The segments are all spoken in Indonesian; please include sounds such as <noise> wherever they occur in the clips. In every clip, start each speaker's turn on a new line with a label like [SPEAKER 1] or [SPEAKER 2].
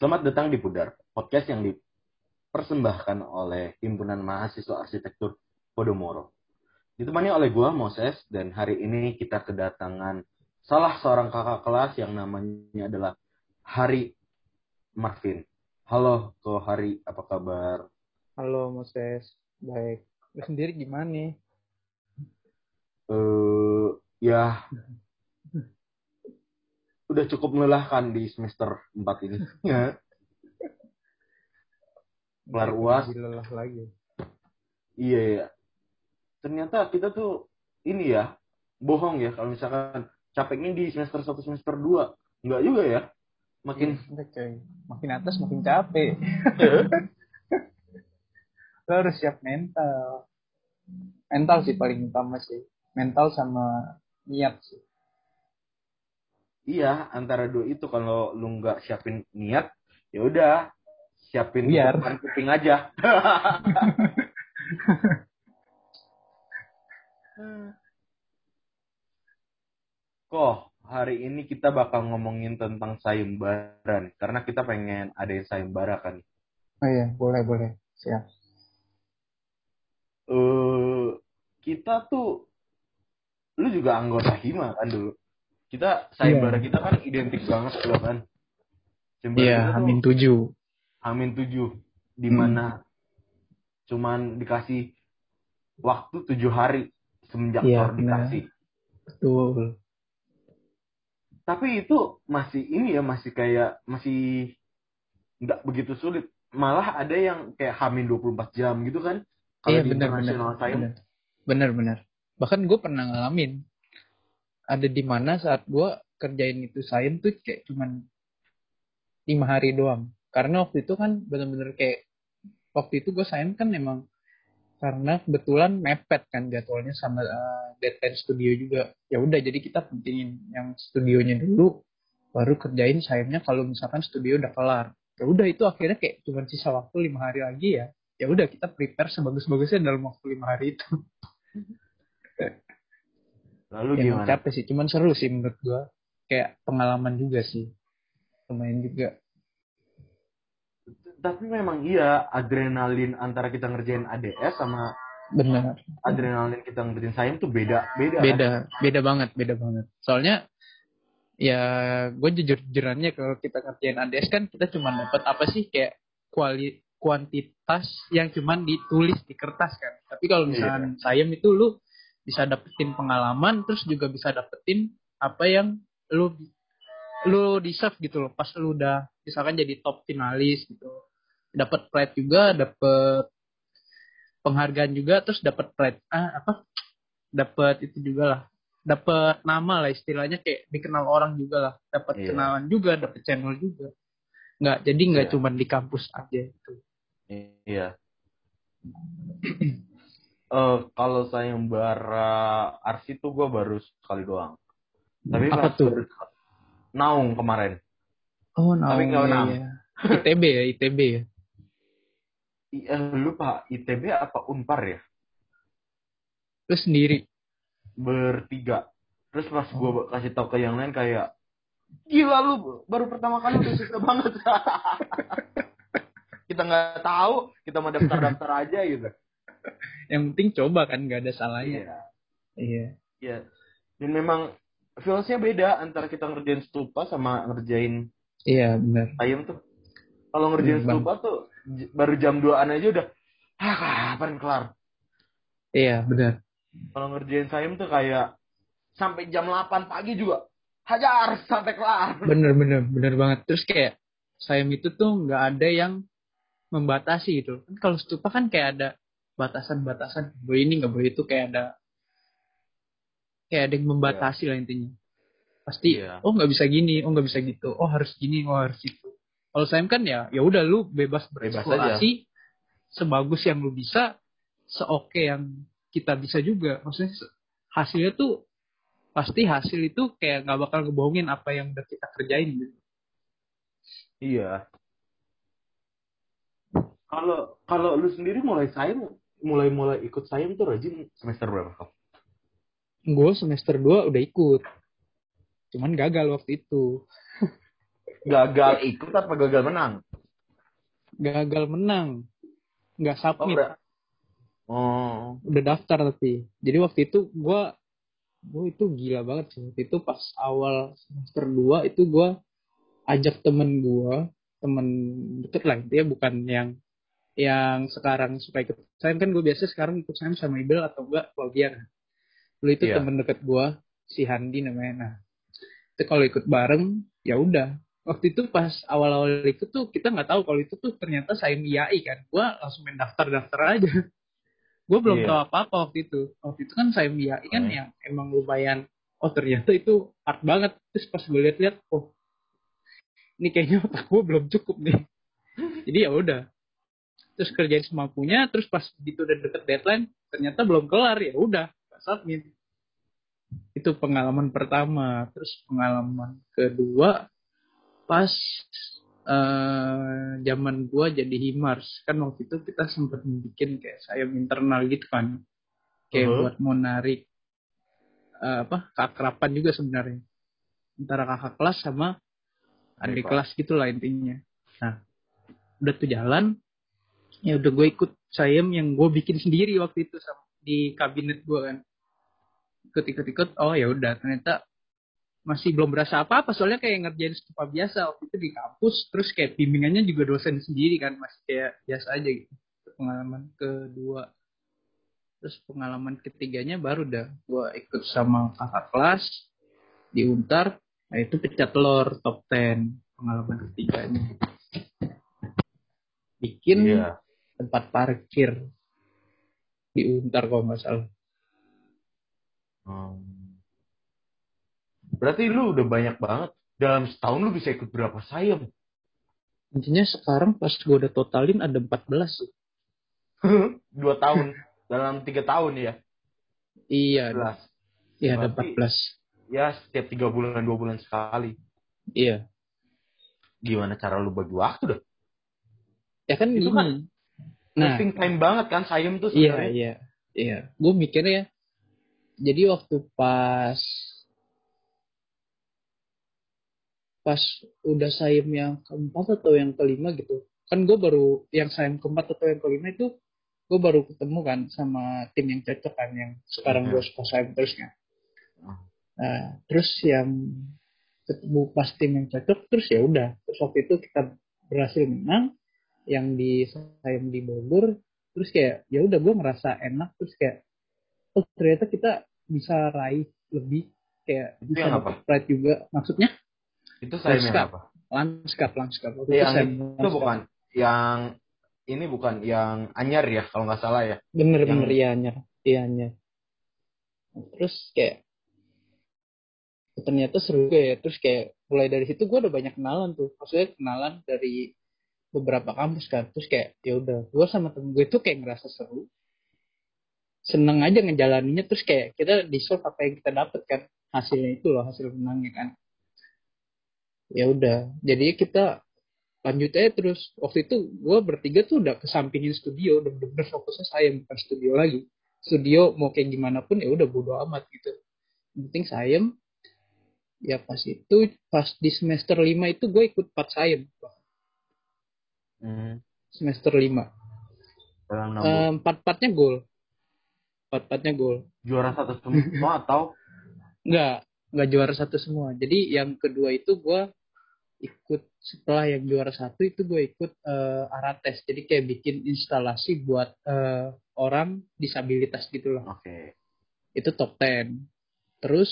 [SPEAKER 1] Selamat datang di Pudar, podcast yang dipersembahkan oleh Himpunan Mahasiswa Arsitektur Podomoro. Ditemani oleh gua Moses dan hari ini kita kedatangan salah seorang kakak kelas yang namanya adalah Hari Marvin. Halo, Ko Hari, apa kabar?
[SPEAKER 2] Halo Moses, baik. Lu sendiri gimana nih?
[SPEAKER 1] Eh, uh, ya udah cukup melelahkan di semester 4 ini. <laughs> Ya. Kelar UAS.
[SPEAKER 2] Lelah lagi.
[SPEAKER 1] Iya, iya. Ternyata kita tuh ini ya, bohong ya kalau misalkan capeknya di semester 1 semester 2. Enggak juga ya. Makin
[SPEAKER 2] ya, makin atas makin capek. <laughs> Lo harus siap mental. Mental sih paling utama sih. Mental sama niat sih
[SPEAKER 1] iya antara dua itu kalau lu nggak siapin niat ya udah siapin
[SPEAKER 2] biar.
[SPEAKER 1] kuping aja. <laughs> Kok hari ini kita bakal ngomongin tentang sayembara nih karena kita pengen ada yang sayembara kan?
[SPEAKER 2] Oh iya boleh boleh. Siap.
[SPEAKER 1] Eh uh, kita tuh lu juga anggota hima kan dulu kita sayembara yeah. kita kan identik banget loh kan.
[SPEAKER 2] Iya yeah, amin tujuh.
[SPEAKER 1] Amin tujuh di mana hmm. cuman dikasih waktu tujuh hari semenjak yeah, dikasih.
[SPEAKER 2] Betul.
[SPEAKER 1] Tapi itu masih ini ya masih kayak masih nggak begitu sulit. Malah ada yang kayak hamin 24 jam gitu kan
[SPEAKER 2] kalau iya, di bener, bener, bener, bener bener bahkan gue pernah ngalamin ada di mana saat gue kerjain itu sains tuh kayak cuman lima hari doang. Karena waktu itu kan bener-bener kayak waktu itu gue sains kan emang karena kebetulan mepet kan jadwalnya sama uh, deadline studio juga. Ya udah jadi kita pentingin yang studionya dulu baru kerjain sayapnya kalau misalkan studio udah kelar. Ya udah itu akhirnya kayak cuma sisa waktu lima hari lagi ya. Ya udah kita prepare sebagus-bagusnya dalam waktu lima hari itu <laughs>
[SPEAKER 1] Lalu
[SPEAKER 2] yang gimana? capek sih, cuman seru sih menurut gua. Kayak pengalaman juga sih. Lumayan juga.
[SPEAKER 1] Tapi memang iya, adrenalin antara kita ngerjain ADS sama
[SPEAKER 2] Benar.
[SPEAKER 1] Adrenalin kita ngerjain sayang tuh beda, beda.
[SPEAKER 2] Beda, kan? beda banget, beda banget. Soalnya ya gue jujur jujurannya kalau kita ngerjain ADS kan kita cuma dapat apa sih kayak kuali kuantitas yang cuman ditulis di kertas kan. Tapi kalau iya. misalnya yeah. sayem itu lu bisa dapetin pengalaman terus juga bisa dapetin apa yang lu lu deserve gitu loh. Pas lu udah misalkan jadi top finalis gitu dapat pride juga dapat penghargaan juga terus dapat pride ah apa? Dapat itu juga lah. Dapat nama lah istilahnya kayak dikenal orang juga lah. Dapat yeah. kenalan juga dapat channel juga. Nggak jadi nggak yeah. cuma di kampus aja itu
[SPEAKER 1] iya <clears throat> uh, kalau sayembara arsi tuh gue baru sekali doang. Tapi
[SPEAKER 2] apa tuh?
[SPEAKER 1] Naung kemarin.
[SPEAKER 2] Oh, Naung. Tapi nggak menang. <laughs> Ya. ITB ya, ITB ya.
[SPEAKER 1] Iya, lupa ITB apa Unpar ya?
[SPEAKER 2] Lu sendiri?
[SPEAKER 1] Bertiga. Terus pas oh. gue kasih tau ke yang lain kayak, gila lu baru pertama kali udah susah banget. <laughs> kita nggak tahu, kita mau daftar-daftar aja gitu
[SPEAKER 2] yang penting coba kan nggak ada salahnya.
[SPEAKER 1] Iya.
[SPEAKER 2] Iya.
[SPEAKER 1] Iya. Dan memang feelsnya beda antara kita ngerjain stupa sama ngerjain
[SPEAKER 2] iya benar.
[SPEAKER 1] ayam tuh. Kalau ngerjain iya, stupa tuh baru jam 2an aja udah ah kapan kelar?
[SPEAKER 2] Iya benar.
[SPEAKER 1] Kalau ngerjain sayem tuh kayak sampai jam 8 pagi juga hajar sampai kelar.
[SPEAKER 2] Bener bener bener banget. Terus kayak sayem itu tuh nggak ada yang membatasi gitu. Kan kalau stupa kan kayak ada batasan-batasan. Boleh ini nggak boleh itu kayak ada kayak ada yang membatasi yeah. lah intinya. Pasti yeah. oh nggak bisa gini oh nggak bisa gitu oh harus gini oh harus itu. Kalau saya kan ya ya udah lu bebas bereksplorasi sebagus yang lu bisa seoke yang kita bisa juga. Maksudnya hasilnya tuh pasti hasil itu kayak nggak bakal ngebohongin apa yang udah kita kerjain gitu.
[SPEAKER 1] Iya. Kalau kalau lu sendiri mulai sayang mulai-mulai ikut sayem tuh rajin semester berapa kau?
[SPEAKER 2] Gue semester 2 udah ikut. Cuman gagal waktu itu.
[SPEAKER 1] gagal ikut apa gagal menang?
[SPEAKER 2] Gagal menang. Nggak
[SPEAKER 1] Oh,
[SPEAKER 2] submit.
[SPEAKER 1] udah. Oh,
[SPEAKER 2] udah daftar tapi. Jadi waktu itu gua gua itu gila banget sih. Waktu itu pas awal semester 2 itu gua ajak temen gua, temen deket lah dia bukan yang yang sekarang supaya ikut saya kan gue biasa sekarang ikut saya sama Ibel atau enggak Claudia kan. Dulu itu
[SPEAKER 1] Iya.
[SPEAKER 2] temen deket gua si Handi namanya. Nah, itu kalau ikut bareng ya udah. Waktu itu pas awal-awal ikut tuh kita nggak tahu kalau itu tuh ternyata saya IAI kan. Gua langsung main daftar-daftar aja. <laughs> Gue belum
[SPEAKER 1] Iya.
[SPEAKER 2] tahu apa-apa waktu itu. Waktu itu kan saya IAI kan
[SPEAKER 1] Hmm.
[SPEAKER 2] yang emang lumayan oh ternyata itu hard banget. Terus pas gue lihat-lihat oh ini kayaknya otak gue belum cukup nih. <laughs> Jadi ya udah. Terus kerjain semampunya, terus pas gitu udah deket deadline, ternyata belum kelar ya udah, submit. Itu pengalaman pertama. Terus pengalaman kedua pas eh zaman gua jadi himars kan waktu itu kita sempat bikin kayak sayap internal gitu kan kayak
[SPEAKER 1] Mhm.
[SPEAKER 2] buat mau narik eh, apa keakraban juga sebenarnya antara kakak kelas sama adik
[SPEAKER 1] Adik
[SPEAKER 2] kelas gitulah intinya nah udah tuh jalan ya udah gue ikut sayem yang gue bikin sendiri waktu itu sama di kabinet gue kan. Ikut ikut ikut oh ya udah ternyata masih belum berasa apa-apa soalnya kayak ngerjain stupa biasa. Waktu itu di kampus terus kayak bimbingannya juga dosen sendiri kan masih kayak biasa aja gitu. Itu pengalaman kedua terus pengalaman ketiganya baru dah gue ikut sama kakak kelas di Untar. Nah itu pecah telur top 10 pengalaman ketiganya. Bikin
[SPEAKER 1] iya.
[SPEAKER 2] Tempat parkir di Untar kalau nggak salah
[SPEAKER 1] Hmm. Berarti lu udah banyak banget. Dalam setahun lu bisa ikut berapa sayem?
[SPEAKER 2] intinya sekarang pas gue udah totalin ada 14 sih. <laughs>
[SPEAKER 1] Dua tahun. Dalam tiga tahun ya.
[SPEAKER 2] iya
[SPEAKER 1] Jelas.
[SPEAKER 2] iya ada
[SPEAKER 1] Berarti-
[SPEAKER 2] 14
[SPEAKER 1] Ya setiap tiga bulan dua bulan sekali.
[SPEAKER 2] iya
[SPEAKER 1] Gimana cara lu bagi waktu dah?
[SPEAKER 2] ya kan
[SPEAKER 1] Itu
[SPEAKER 2] gini
[SPEAKER 1] kan
[SPEAKER 2] nah
[SPEAKER 1] Wasting time banget kan sayem tuh
[SPEAKER 2] iya
[SPEAKER 1] sebenarnya.
[SPEAKER 2] iya iya gue mikirnya jadi waktu pas pas udah sayem yang keempat atau yang kelima gitu kan gue baru yang sayem keempat atau yang kelima itu gue baru ketemu kan sama tim yang cocok kan yang sekarang
[SPEAKER 1] Mhm.
[SPEAKER 2] gue suka sayem terusnya
[SPEAKER 1] Hmm.
[SPEAKER 2] nah terus yang ketemu pas tim yang cocok terus ya udah terus waktu itu kita berhasil menang yang di sayem di Bogor terus kayak ya udah gue ngerasa enak terus kayak oh ternyata kita bisa raih lebih kayak
[SPEAKER 1] Itu
[SPEAKER 2] bisa
[SPEAKER 1] yang apa?
[SPEAKER 2] pride juga maksudnya
[SPEAKER 1] Itu
[SPEAKER 2] Lanskap.
[SPEAKER 1] apa?
[SPEAKER 2] lanskap lanskap itu
[SPEAKER 1] Yang itu
[SPEAKER 2] lanskap.
[SPEAKER 1] bukan yang ini bukan yang anyar ya kalau nggak salah ya.
[SPEAKER 2] bener
[SPEAKER 1] yang-
[SPEAKER 2] bener iya anyar iya anyar terus kayak ternyata seru ya terus kayak mulai dari situ gue udah banyak kenalan tuh maksudnya kenalan dari beberapa kampus kan. Terus kayak ya udah gue sama temen gue tuh kayak ngerasa seru. Seneng aja ngejalaninnya. Terus kayak kita di apa yang kita dapet kan. Hasilnya itu loh hasil menangnya kan. Ya udah. Jadi kita lanjut aja terus. Waktu itu gue bertiga tuh udah kesampingin studio. Udah bener-bener fokusnya saya bukan studio lagi. Studio mau kayak gimana pun ya udah bodo amat gitu. Yang penting sayem. Ya pas itu pas di semester 5 itu gue ikut part sayem
[SPEAKER 1] Hmm.
[SPEAKER 2] semester 5
[SPEAKER 1] Dalam enam bulan.
[SPEAKER 2] empat partnya gol empat partnya gol
[SPEAKER 1] Juara satu semua <laughs> atau
[SPEAKER 2] Enggak, enggak juara satu semua. Jadi yang kedua itu gue ikut setelah yang juara satu itu gue ikut eh, Arates. Jadi kayak bikin instalasi buat eh, orang disabilitas gitu loh.
[SPEAKER 1] Oke.
[SPEAKER 2] Itu top 10. Terus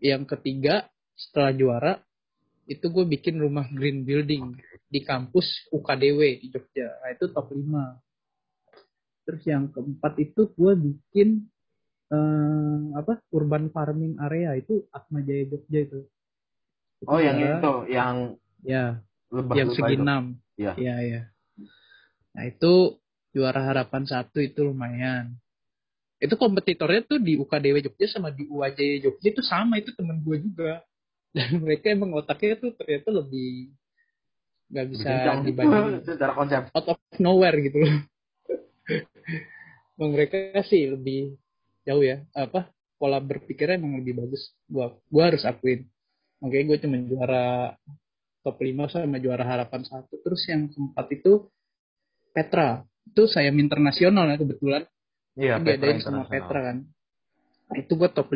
[SPEAKER 2] yang ketiga setelah juara itu gue bikin rumah green building di kampus UKDW di Jogja. Nah, itu top 5. Terus yang keempat itu gue bikin eh, apa urban farming area itu Atma Jaya Jogja itu. Itu
[SPEAKER 1] Oh yang itu yang
[SPEAKER 2] Ya,
[SPEAKER 1] lebah
[SPEAKER 2] yang segi enam.
[SPEAKER 1] Iya.
[SPEAKER 2] Iya, iya. Nah itu juara harapan satu itu lumayan. Itu kompetitornya tuh di UKDW Jogja sama di UAJ Jogja itu sama itu temen gue juga. Dan mereka emang otaknya tuh ternyata lebih nggak bisa dibandingin <laughs>
[SPEAKER 1] secara konsep.
[SPEAKER 2] out of nowhere gitu loh. Mereka sih lebih jauh ya. Apa pola berpikirnya emang lebih bagus. Gua gua harus akuin. Makanya gue cuma juara top 5 sama juara harapan satu. Terus yang keempat itu Petra. Itu saya internasional ya kebetulan.
[SPEAKER 1] Iya,
[SPEAKER 2] dia
[SPEAKER 1] Petra
[SPEAKER 2] ada sama. Petra kan. Nah, itu gue top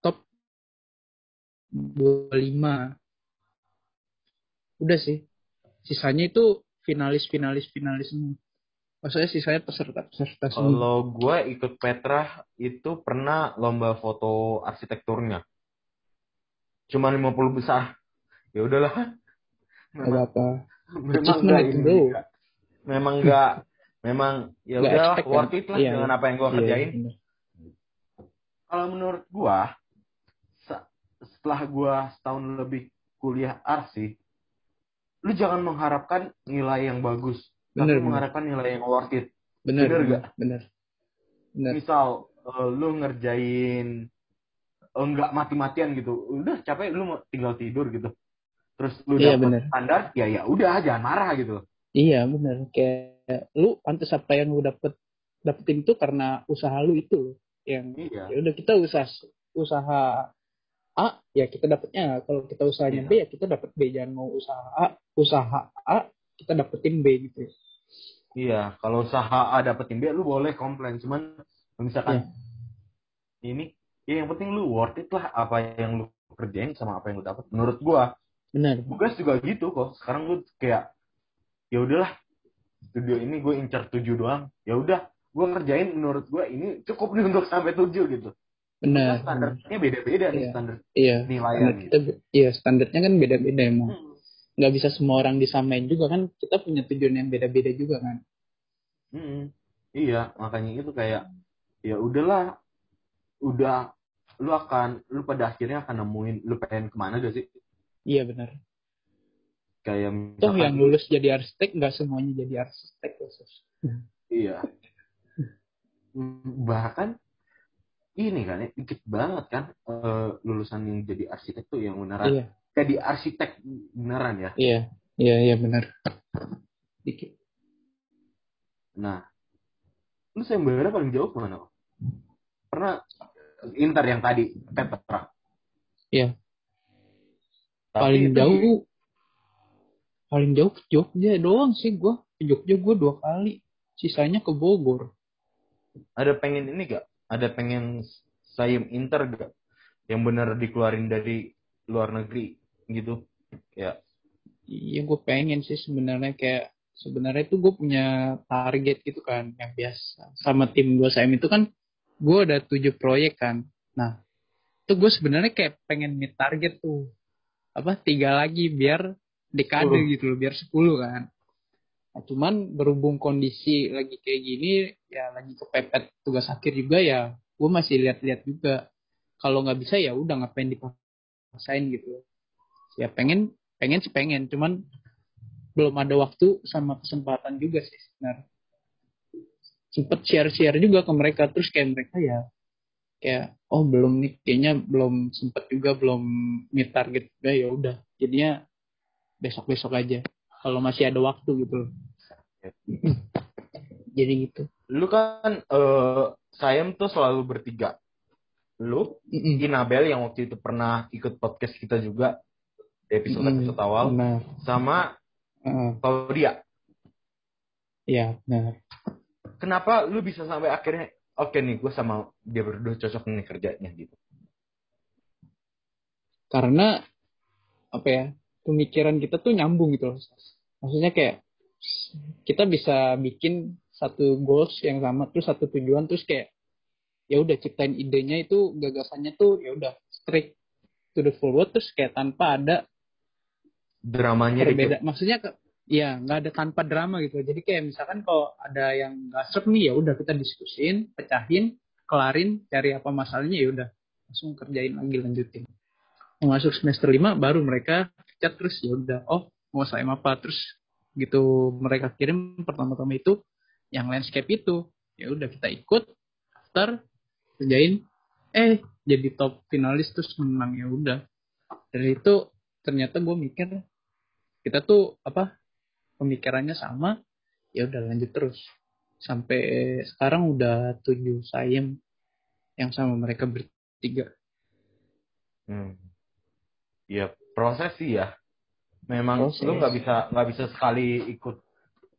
[SPEAKER 2] top 25 udah sih sisanya itu finalis finalis finalis semua maksudnya sisanya peserta peserta semua
[SPEAKER 1] Kalau gue ikut Petra itu pernah lomba foto arsitekturnya. Cuma 50 besar. Ya udahlah. Memang,
[SPEAKER 2] apa-apa
[SPEAKER 1] memang enggak ini. Memang enggak. Memang ya udah
[SPEAKER 2] expect,
[SPEAKER 1] worth it lah
[SPEAKER 2] Iya,
[SPEAKER 1] dengan
[SPEAKER 2] iya.
[SPEAKER 1] apa yang gue
[SPEAKER 2] Iya,
[SPEAKER 1] kerjain.
[SPEAKER 2] bener.
[SPEAKER 1] Kalau menurut gua se- setelah gua setahun lebih kuliah arsi, lu jangan mengharapkan nilai yang bagus,
[SPEAKER 2] Bener,
[SPEAKER 1] tapi
[SPEAKER 2] bener.
[SPEAKER 1] mengharapkan nilai yang worth it.
[SPEAKER 2] bener
[SPEAKER 1] Bener nggak?
[SPEAKER 2] bener bener
[SPEAKER 1] Misal eh, lu ngerjain eh, nggak mati-matian gitu, udah capek lu mau tinggal tidur gitu. Terus lu
[SPEAKER 2] Iya,
[SPEAKER 1] dapet
[SPEAKER 2] bener.
[SPEAKER 1] standar, ya ya udah jangan marah gitu.
[SPEAKER 2] iya bener kayak lu pantas apa yang lu dapet dapetin itu karena usaha lu itu yang
[SPEAKER 1] Iya.
[SPEAKER 2] ya udah kita usaha usaha A ya kita dapetnya A. kalau kita usahanya. B ya kita dapet B jangan mau usaha A usaha A kita dapetin B gitu
[SPEAKER 1] Iya, kalau usaha A dapetin B lu boleh komplain, cuman misalkan ini ya yang penting lu worth it lah apa yang lu kerjain sama apa yang lu dapat. Menurut gua,
[SPEAKER 2] benar
[SPEAKER 1] tugas juga gitu kok. Sekarang lu kayak ya udahlah studio ini gue incar tujuh doang. Ya udah, gue kerjain menurut gua ini cukup nih untuk sampai tujuh gitu.
[SPEAKER 2] Benar
[SPEAKER 1] Karena standarnya beda-beda nih
[SPEAKER 2] Iya.
[SPEAKER 1] standar
[SPEAKER 2] iya standar
[SPEAKER 1] gitu.
[SPEAKER 2] kita iya standarnya kan beda-beda emang
[SPEAKER 1] Hmm.
[SPEAKER 2] nggak bisa semua orang disamain juga kan kita punya tujuan yang beda-beda juga kan
[SPEAKER 1] Mm-mm. Iya, makanya itu kayak ya udahlah, udah lu akan lu pada akhirnya akan nemuin lu pengen ke mana gak sih?
[SPEAKER 2] iya benar
[SPEAKER 1] Kayak
[SPEAKER 2] toh
[SPEAKER 1] misalkan
[SPEAKER 2] yang lulus jadi arsitek nggak semuanya jadi arsitek ya, Sus.
[SPEAKER 1] iya. <laughs> Bahkan ini kan ya, dikit banget kan eh, lulusan yang jadi arsitek tuh yang beneran
[SPEAKER 2] iya
[SPEAKER 1] jadi arsitek beneran ya.
[SPEAKER 2] iya iya iya benar dikit
[SPEAKER 1] Nah, lu sayembara paling jauh ke mana? Pernah Inter yang tadi Petra.
[SPEAKER 2] Iya.
[SPEAKER 1] Tapi
[SPEAKER 2] paling
[SPEAKER 1] itu
[SPEAKER 2] jauh paling jauh ke Jogja doang sih gua ke Jogja gua dua kali sisanya ke Bogor
[SPEAKER 1] ada pengen ini gak? Ada pengen sayem Inter gak? Yang bener dikeluarin dari luar negeri gitu. Ya.
[SPEAKER 2] iya gue pengen sih sebenarnya kayak sebenarnya tuh gue punya target gitu kan yang biasa sama tim gue saya itu kan gue ada tujuh proyek kan nah itu gue sebenarnya kayak pengen meet target tuh apa tiga lagi biar dekade gitu loh biar sepuluh kan nah, cuman berhubung kondisi lagi kayak gini ya lagi kepepet tugas akhir juga ya gue masih lihat-lihat juga. Kalau nggak bisa ya udah ngapain dipaksain gitu. Ya pengen pengen sih pengen cuman belum ada waktu sama kesempatan juga sih sebenarnya. Sempet share-share juga ke mereka terus kayak mereka ya kayak oh belum nih kayaknya belum sempet juga belum meet target juga ya udah jadinya besok besok aja kalau masih ada waktu gitu <laughs> jadi gitu
[SPEAKER 1] Lu kan eh sayem tuh selalu bertiga. Lu,
[SPEAKER 2] Mm-mm.
[SPEAKER 1] Inabel yang waktu itu pernah ikut podcast kita juga di episode-episode
[SPEAKER 2] Mm-mm.
[SPEAKER 1] awal
[SPEAKER 2] benar
[SPEAKER 1] sama
[SPEAKER 2] Heeh.
[SPEAKER 1] Claudia.
[SPEAKER 2] ya benar
[SPEAKER 1] Kenapa lu bisa sampai akhirnya oke nih gue sama dia berdua cocok nih kerjanya gitu.
[SPEAKER 2] karena apa ya pemikiran kita tuh nyambung gitu loh maksudnya kayak kita bisa bikin satu goals yang sama terus satu tujuan terus kayak ya udah ciptain idenya itu gagasannya tuh ya udah straight to the forward terus kayak tanpa ada
[SPEAKER 1] Dramanya
[SPEAKER 2] perbedaan
[SPEAKER 1] dikit.
[SPEAKER 2] maksudnya ke ya nggak ada tanpa drama gitu. Jadi kayak misalkan kalau ada yang nggak serp nih ya udah kita diskusin pecahin kelarin cari apa masalahnya ya udah langsung kerjain lagi lanjutin. Masuk semester 5 baru mereka chat terus ya udah oh saya apa terus gitu mereka kirim pertama-tama itu yang landscape itu. Ya udah kita ikut daftar kerjain. Eh jadi top finalis terus menang. Ya udah. Dari itu ternyata gue mikir kita tuh apa pemikirannya sama. Ya udah lanjut terus. Sampai sekarang udah tujuh sayem yang sama mereka bertiga.
[SPEAKER 1] Hmm. Ya proses sih ya. Memang
[SPEAKER 2] Proses.
[SPEAKER 1] lu nggak bisa nggak bisa sekali ikut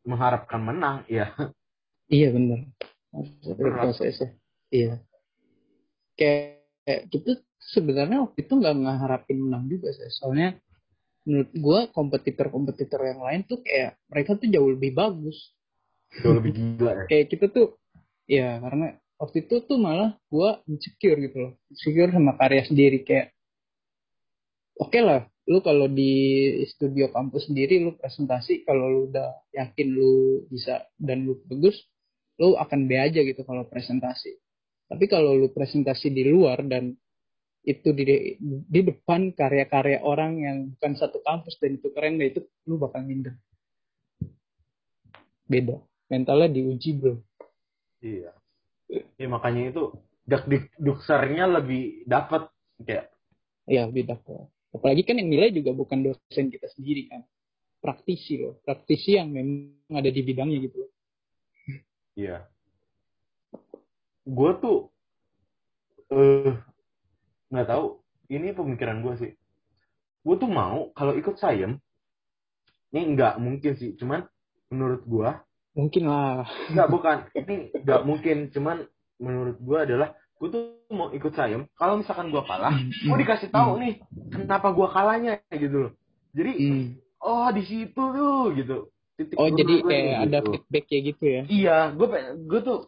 [SPEAKER 1] mengharapkan menang ya
[SPEAKER 2] Iya benar. Ada
[SPEAKER 1] Berat.
[SPEAKER 2] prosesnya. Iya. Kayak, kayak kita sebenarnya waktu itu nggak ngeharapin menang juga sih. Soalnya menurut gua kompetitor-kompetitor yang lain tuh kayak mereka tuh jauh lebih bagus.
[SPEAKER 1] jauh lebih gila ya <laughs>
[SPEAKER 2] Kayak kita tuh ya karena waktu itu tuh malah gua insecure gitu loh. Insecure sama karya sendiri kayak oke lah lu kalau di studio kampus sendiri lu presentasi kalau lu udah yakin lu bisa dan lu bagus lu akan be aja gitu kalau presentasi. Tapi kalau lu presentasi di luar dan itu di di depan karya-karya orang yang bukan satu kampus dan itu keren nah itu lu bakal minder. Beda. Mentalnya diuji bro.
[SPEAKER 1] Iya. Ya makanya itu dak duksarnya lebih dapat kayak
[SPEAKER 2] ya beda kok apalagi kan yang nilai juga bukan dosen kita sendiri kan praktisi loh praktisi yang memang ada di bidangnya gitu
[SPEAKER 1] Iya. Gue tuh eh nggak tahu. Ini pemikiran gue sih. Gue tuh mau kalau ikut sayem. Ini nggak mungkin sih. Cuman menurut gue
[SPEAKER 2] mungkin lah
[SPEAKER 1] nggak bukan. Ini nggak mungkin. Cuman menurut gue adalah gue tuh mau ikut sayem. Kalau misalkan gue kalah, gue dikasih tahu nih kenapa gue kalahnya gitu loh. Jadi
[SPEAKER 2] Hmm.
[SPEAKER 1] oh di situ tuh gitu. Titik
[SPEAKER 2] oh jadi kayak
[SPEAKER 1] nih,
[SPEAKER 2] ada
[SPEAKER 1] gitu.
[SPEAKER 2] feedback kayak gitu ya
[SPEAKER 1] Iya, gue gue tuh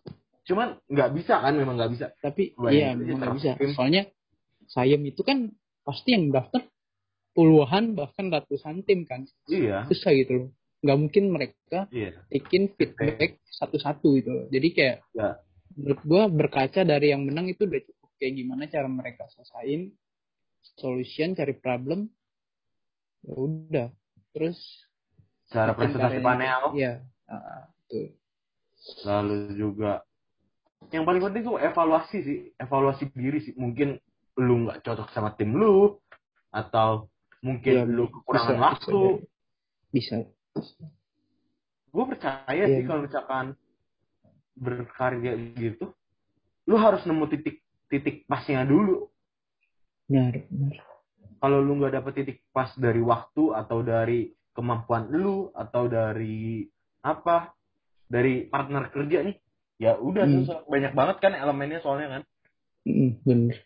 [SPEAKER 1] cuman nggak bisa kan memang nggak bisa.
[SPEAKER 2] tapi
[SPEAKER 1] Wah,
[SPEAKER 2] iya memang nggak bisa soalnya sayem itu kan pasti yang daftar puluhan bahkan ratusan tim kan
[SPEAKER 1] Iya,
[SPEAKER 2] susah gitu loh nggak mungkin mereka
[SPEAKER 1] iya.
[SPEAKER 2] bikin feedback satu-satu gitu loh jadi kayak
[SPEAKER 1] Ya.
[SPEAKER 2] Menurut gua berkaca dari yang menang itu udah cukup kayak gimana cara mereka selesain solution cari problem ya udah terus
[SPEAKER 1] Cara presentasi panel,
[SPEAKER 2] iya ah, tuh
[SPEAKER 1] lalu juga yang paling penting tuh evaluasi sih, evaluasi diri sih. Mungkin lu nggak cocok sama tim lu, atau mungkin
[SPEAKER 2] Iya,
[SPEAKER 1] lu kekurangan
[SPEAKER 2] bisa,
[SPEAKER 1] waktu.
[SPEAKER 2] bisa
[SPEAKER 1] Gue percaya
[SPEAKER 2] Iya.
[SPEAKER 1] sih kalau misalkan berkarya gitu, lu harus nemu titik titik pasnya dulu.
[SPEAKER 2] benar benar.
[SPEAKER 1] Kalau lu nggak dapet titik pas dari waktu atau dari kemampuan lu atau dari apa dari partner kerja nih ya udah
[SPEAKER 2] Hmm.
[SPEAKER 1] susah. Banyak banget kan elemennya soalnya kan.
[SPEAKER 2] Mm, bener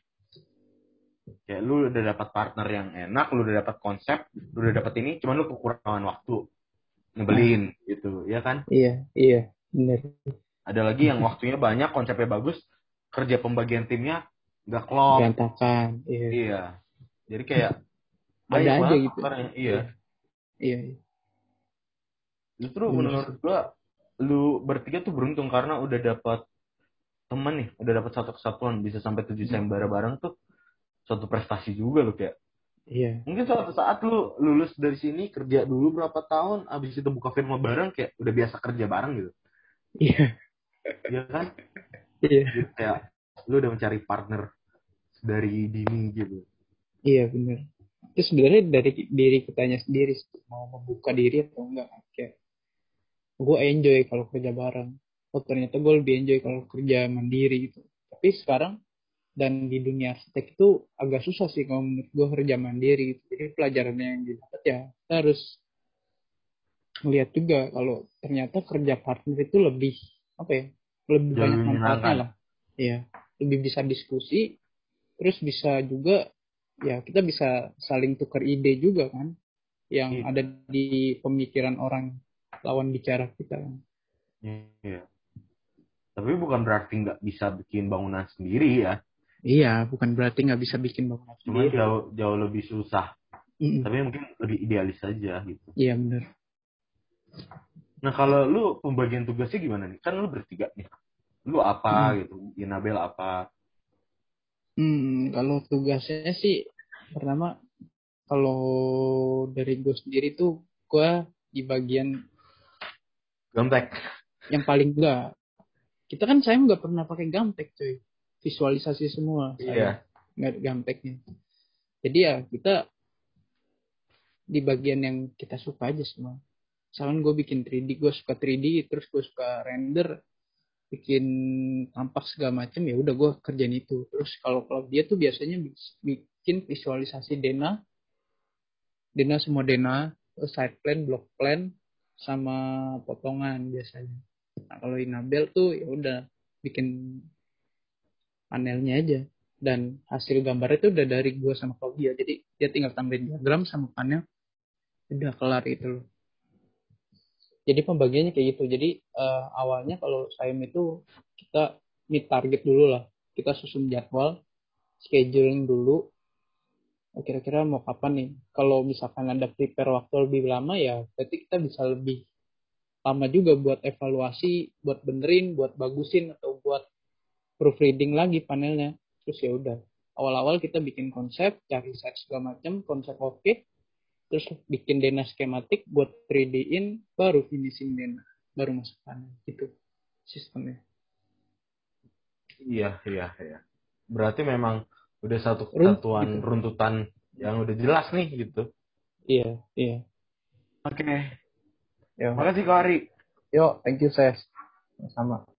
[SPEAKER 1] kayak lu udah dapat partner yang enak lu udah dapat konsep lu udah dapat ini cuman lu kekurangan waktu. Nyebelin gitu. Ya kan?
[SPEAKER 2] Iya iya bener
[SPEAKER 1] ada lagi yang waktunya banyak konsepnya bagus kerja pembagian timnya nggak klop.
[SPEAKER 2] Berantakan iya.
[SPEAKER 1] Iya. Jadi kayak
[SPEAKER 2] Ada
[SPEAKER 1] banyak
[SPEAKER 2] aja
[SPEAKER 1] banget
[SPEAKER 2] gitu.
[SPEAKER 1] faktornya. iya.
[SPEAKER 2] Iya iya.
[SPEAKER 1] justru menurut gua lu bertiga tuh beruntung karena udah dapat teman nih udah dapat satu kesatuan. Bisa sampai tujuh
[SPEAKER 2] Hmm.
[SPEAKER 1] sayembara bareng tuh suatu prestasi juga lu kayak.
[SPEAKER 2] Iya.
[SPEAKER 1] Mungkin suatu saat lu lulus dari sini kerja dulu berapa tahun abis itu buka firma bareng kayak udah biasa kerja bareng gitu.
[SPEAKER 2] Iya
[SPEAKER 1] ya kan?
[SPEAKER 2] Iya.
[SPEAKER 1] Jadi kayak lu udah mencari partner dari dini gitu.
[SPEAKER 2] Iya bener. Itu sebenarnya dari diri kitanya sendiri mau membuka diri atau enggak kayak gue enjoy kalau kerja bareng. Oh ternyata gue lebih enjoy kalau kerja mandiri gitu. Tapi sekarang dan di dunia arsitek itu agak susah sih kalau menurut gue kerja mandiri gitu. jadi pelajaran yang didapat ya kita harus melihat juga kalau ternyata kerja partner itu lebih apa ya lebih
[SPEAKER 1] Jauh
[SPEAKER 2] banyak manfaatnya lah. Iya lebih bisa diskusi terus bisa juga ya kita bisa saling tukar ide juga kan yang
[SPEAKER 1] Iya.
[SPEAKER 2] ada di pemikiran orang lawan bicara kita. Kan
[SPEAKER 1] iya. Tapi bukan berarti nggak bisa bikin bangunan sendiri ya.
[SPEAKER 2] Iya bukan berarti nggak bisa bikin bangunan
[SPEAKER 1] cuma
[SPEAKER 2] sendiri.
[SPEAKER 1] jauh jauh lebih susah.
[SPEAKER 2] Mm-mm.
[SPEAKER 1] tapi mungkin lebih idealis aja gitu.
[SPEAKER 2] Iya bener
[SPEAKER 1] nah kalau lu pembagian tugasnya gimana nih kan lu bertiga nih lu apa
[SPEAKER 2] Hmm.
[SPEAKER 1] gitu Inabel apa
[SPEAKER 2] Hmm, kalau tugasnya sih pertama kalau dari gue sendiri tuh gue di bagian
[SPEAKER 1] Gamtek.
[SPEAKER 2] yang paling enggak. Kita kan saya nggak pernah pakai gamtek cuy. Visualisasi semua.
[SPEAKER 1] Iya.
[SPEAKER 2] Nggak ada gamteknya. Jadi ya kita di bagian yang kita suka aja semua. Misalkan gue bikin 3D, gue suka 3D, terus gue suka render, bikin tampak segala macam ya udah gue kerjain itu. Terus kalau kalau dia tuh biasanya bikin visualisasi Dena, Dena semua Dena, side plan, block plan, sama potongan biasanya. Nah, kalau Inabel tuh ya udah bikin panelnya aja dan hasil gambarnya itu udah dari gua sama Claudia jadi dia tinggal tambahin diagram sama panel udah kelar itu loh jadi pembagiannya kayak gitu. Jadi uh, awalnya kalau saya itu kita meet target dulu lah. Kita susun jadwal scheduling dulu. Oh, kira-kira mau kapan nih? Kalau misalkan ada prepare waktu lebih lama ya berarti kita bisa lebih lama juga buat evaluasi buat benerin buat bagusin atau buat proofreading lagi panelnya. Terus ya udah. Awal-awal kita bikin konsep cari set segala macam konsep oke. okay, terus bikin dena skematik buat 3D-in baru finishing dena. Baru masuk panel gitu sistemnya.
[SPEAKER 1] Iya iya iya. Berarti memang udah satu kesatuan gitu. runtutan yang udah jelas nih gitu.
[SPEAKER 2] Iya iya.
[SPEAKER 1] Oke. Okay. ya makasih Kak Ari.
[SPEAKER 2] Yo thank you Ses. Sama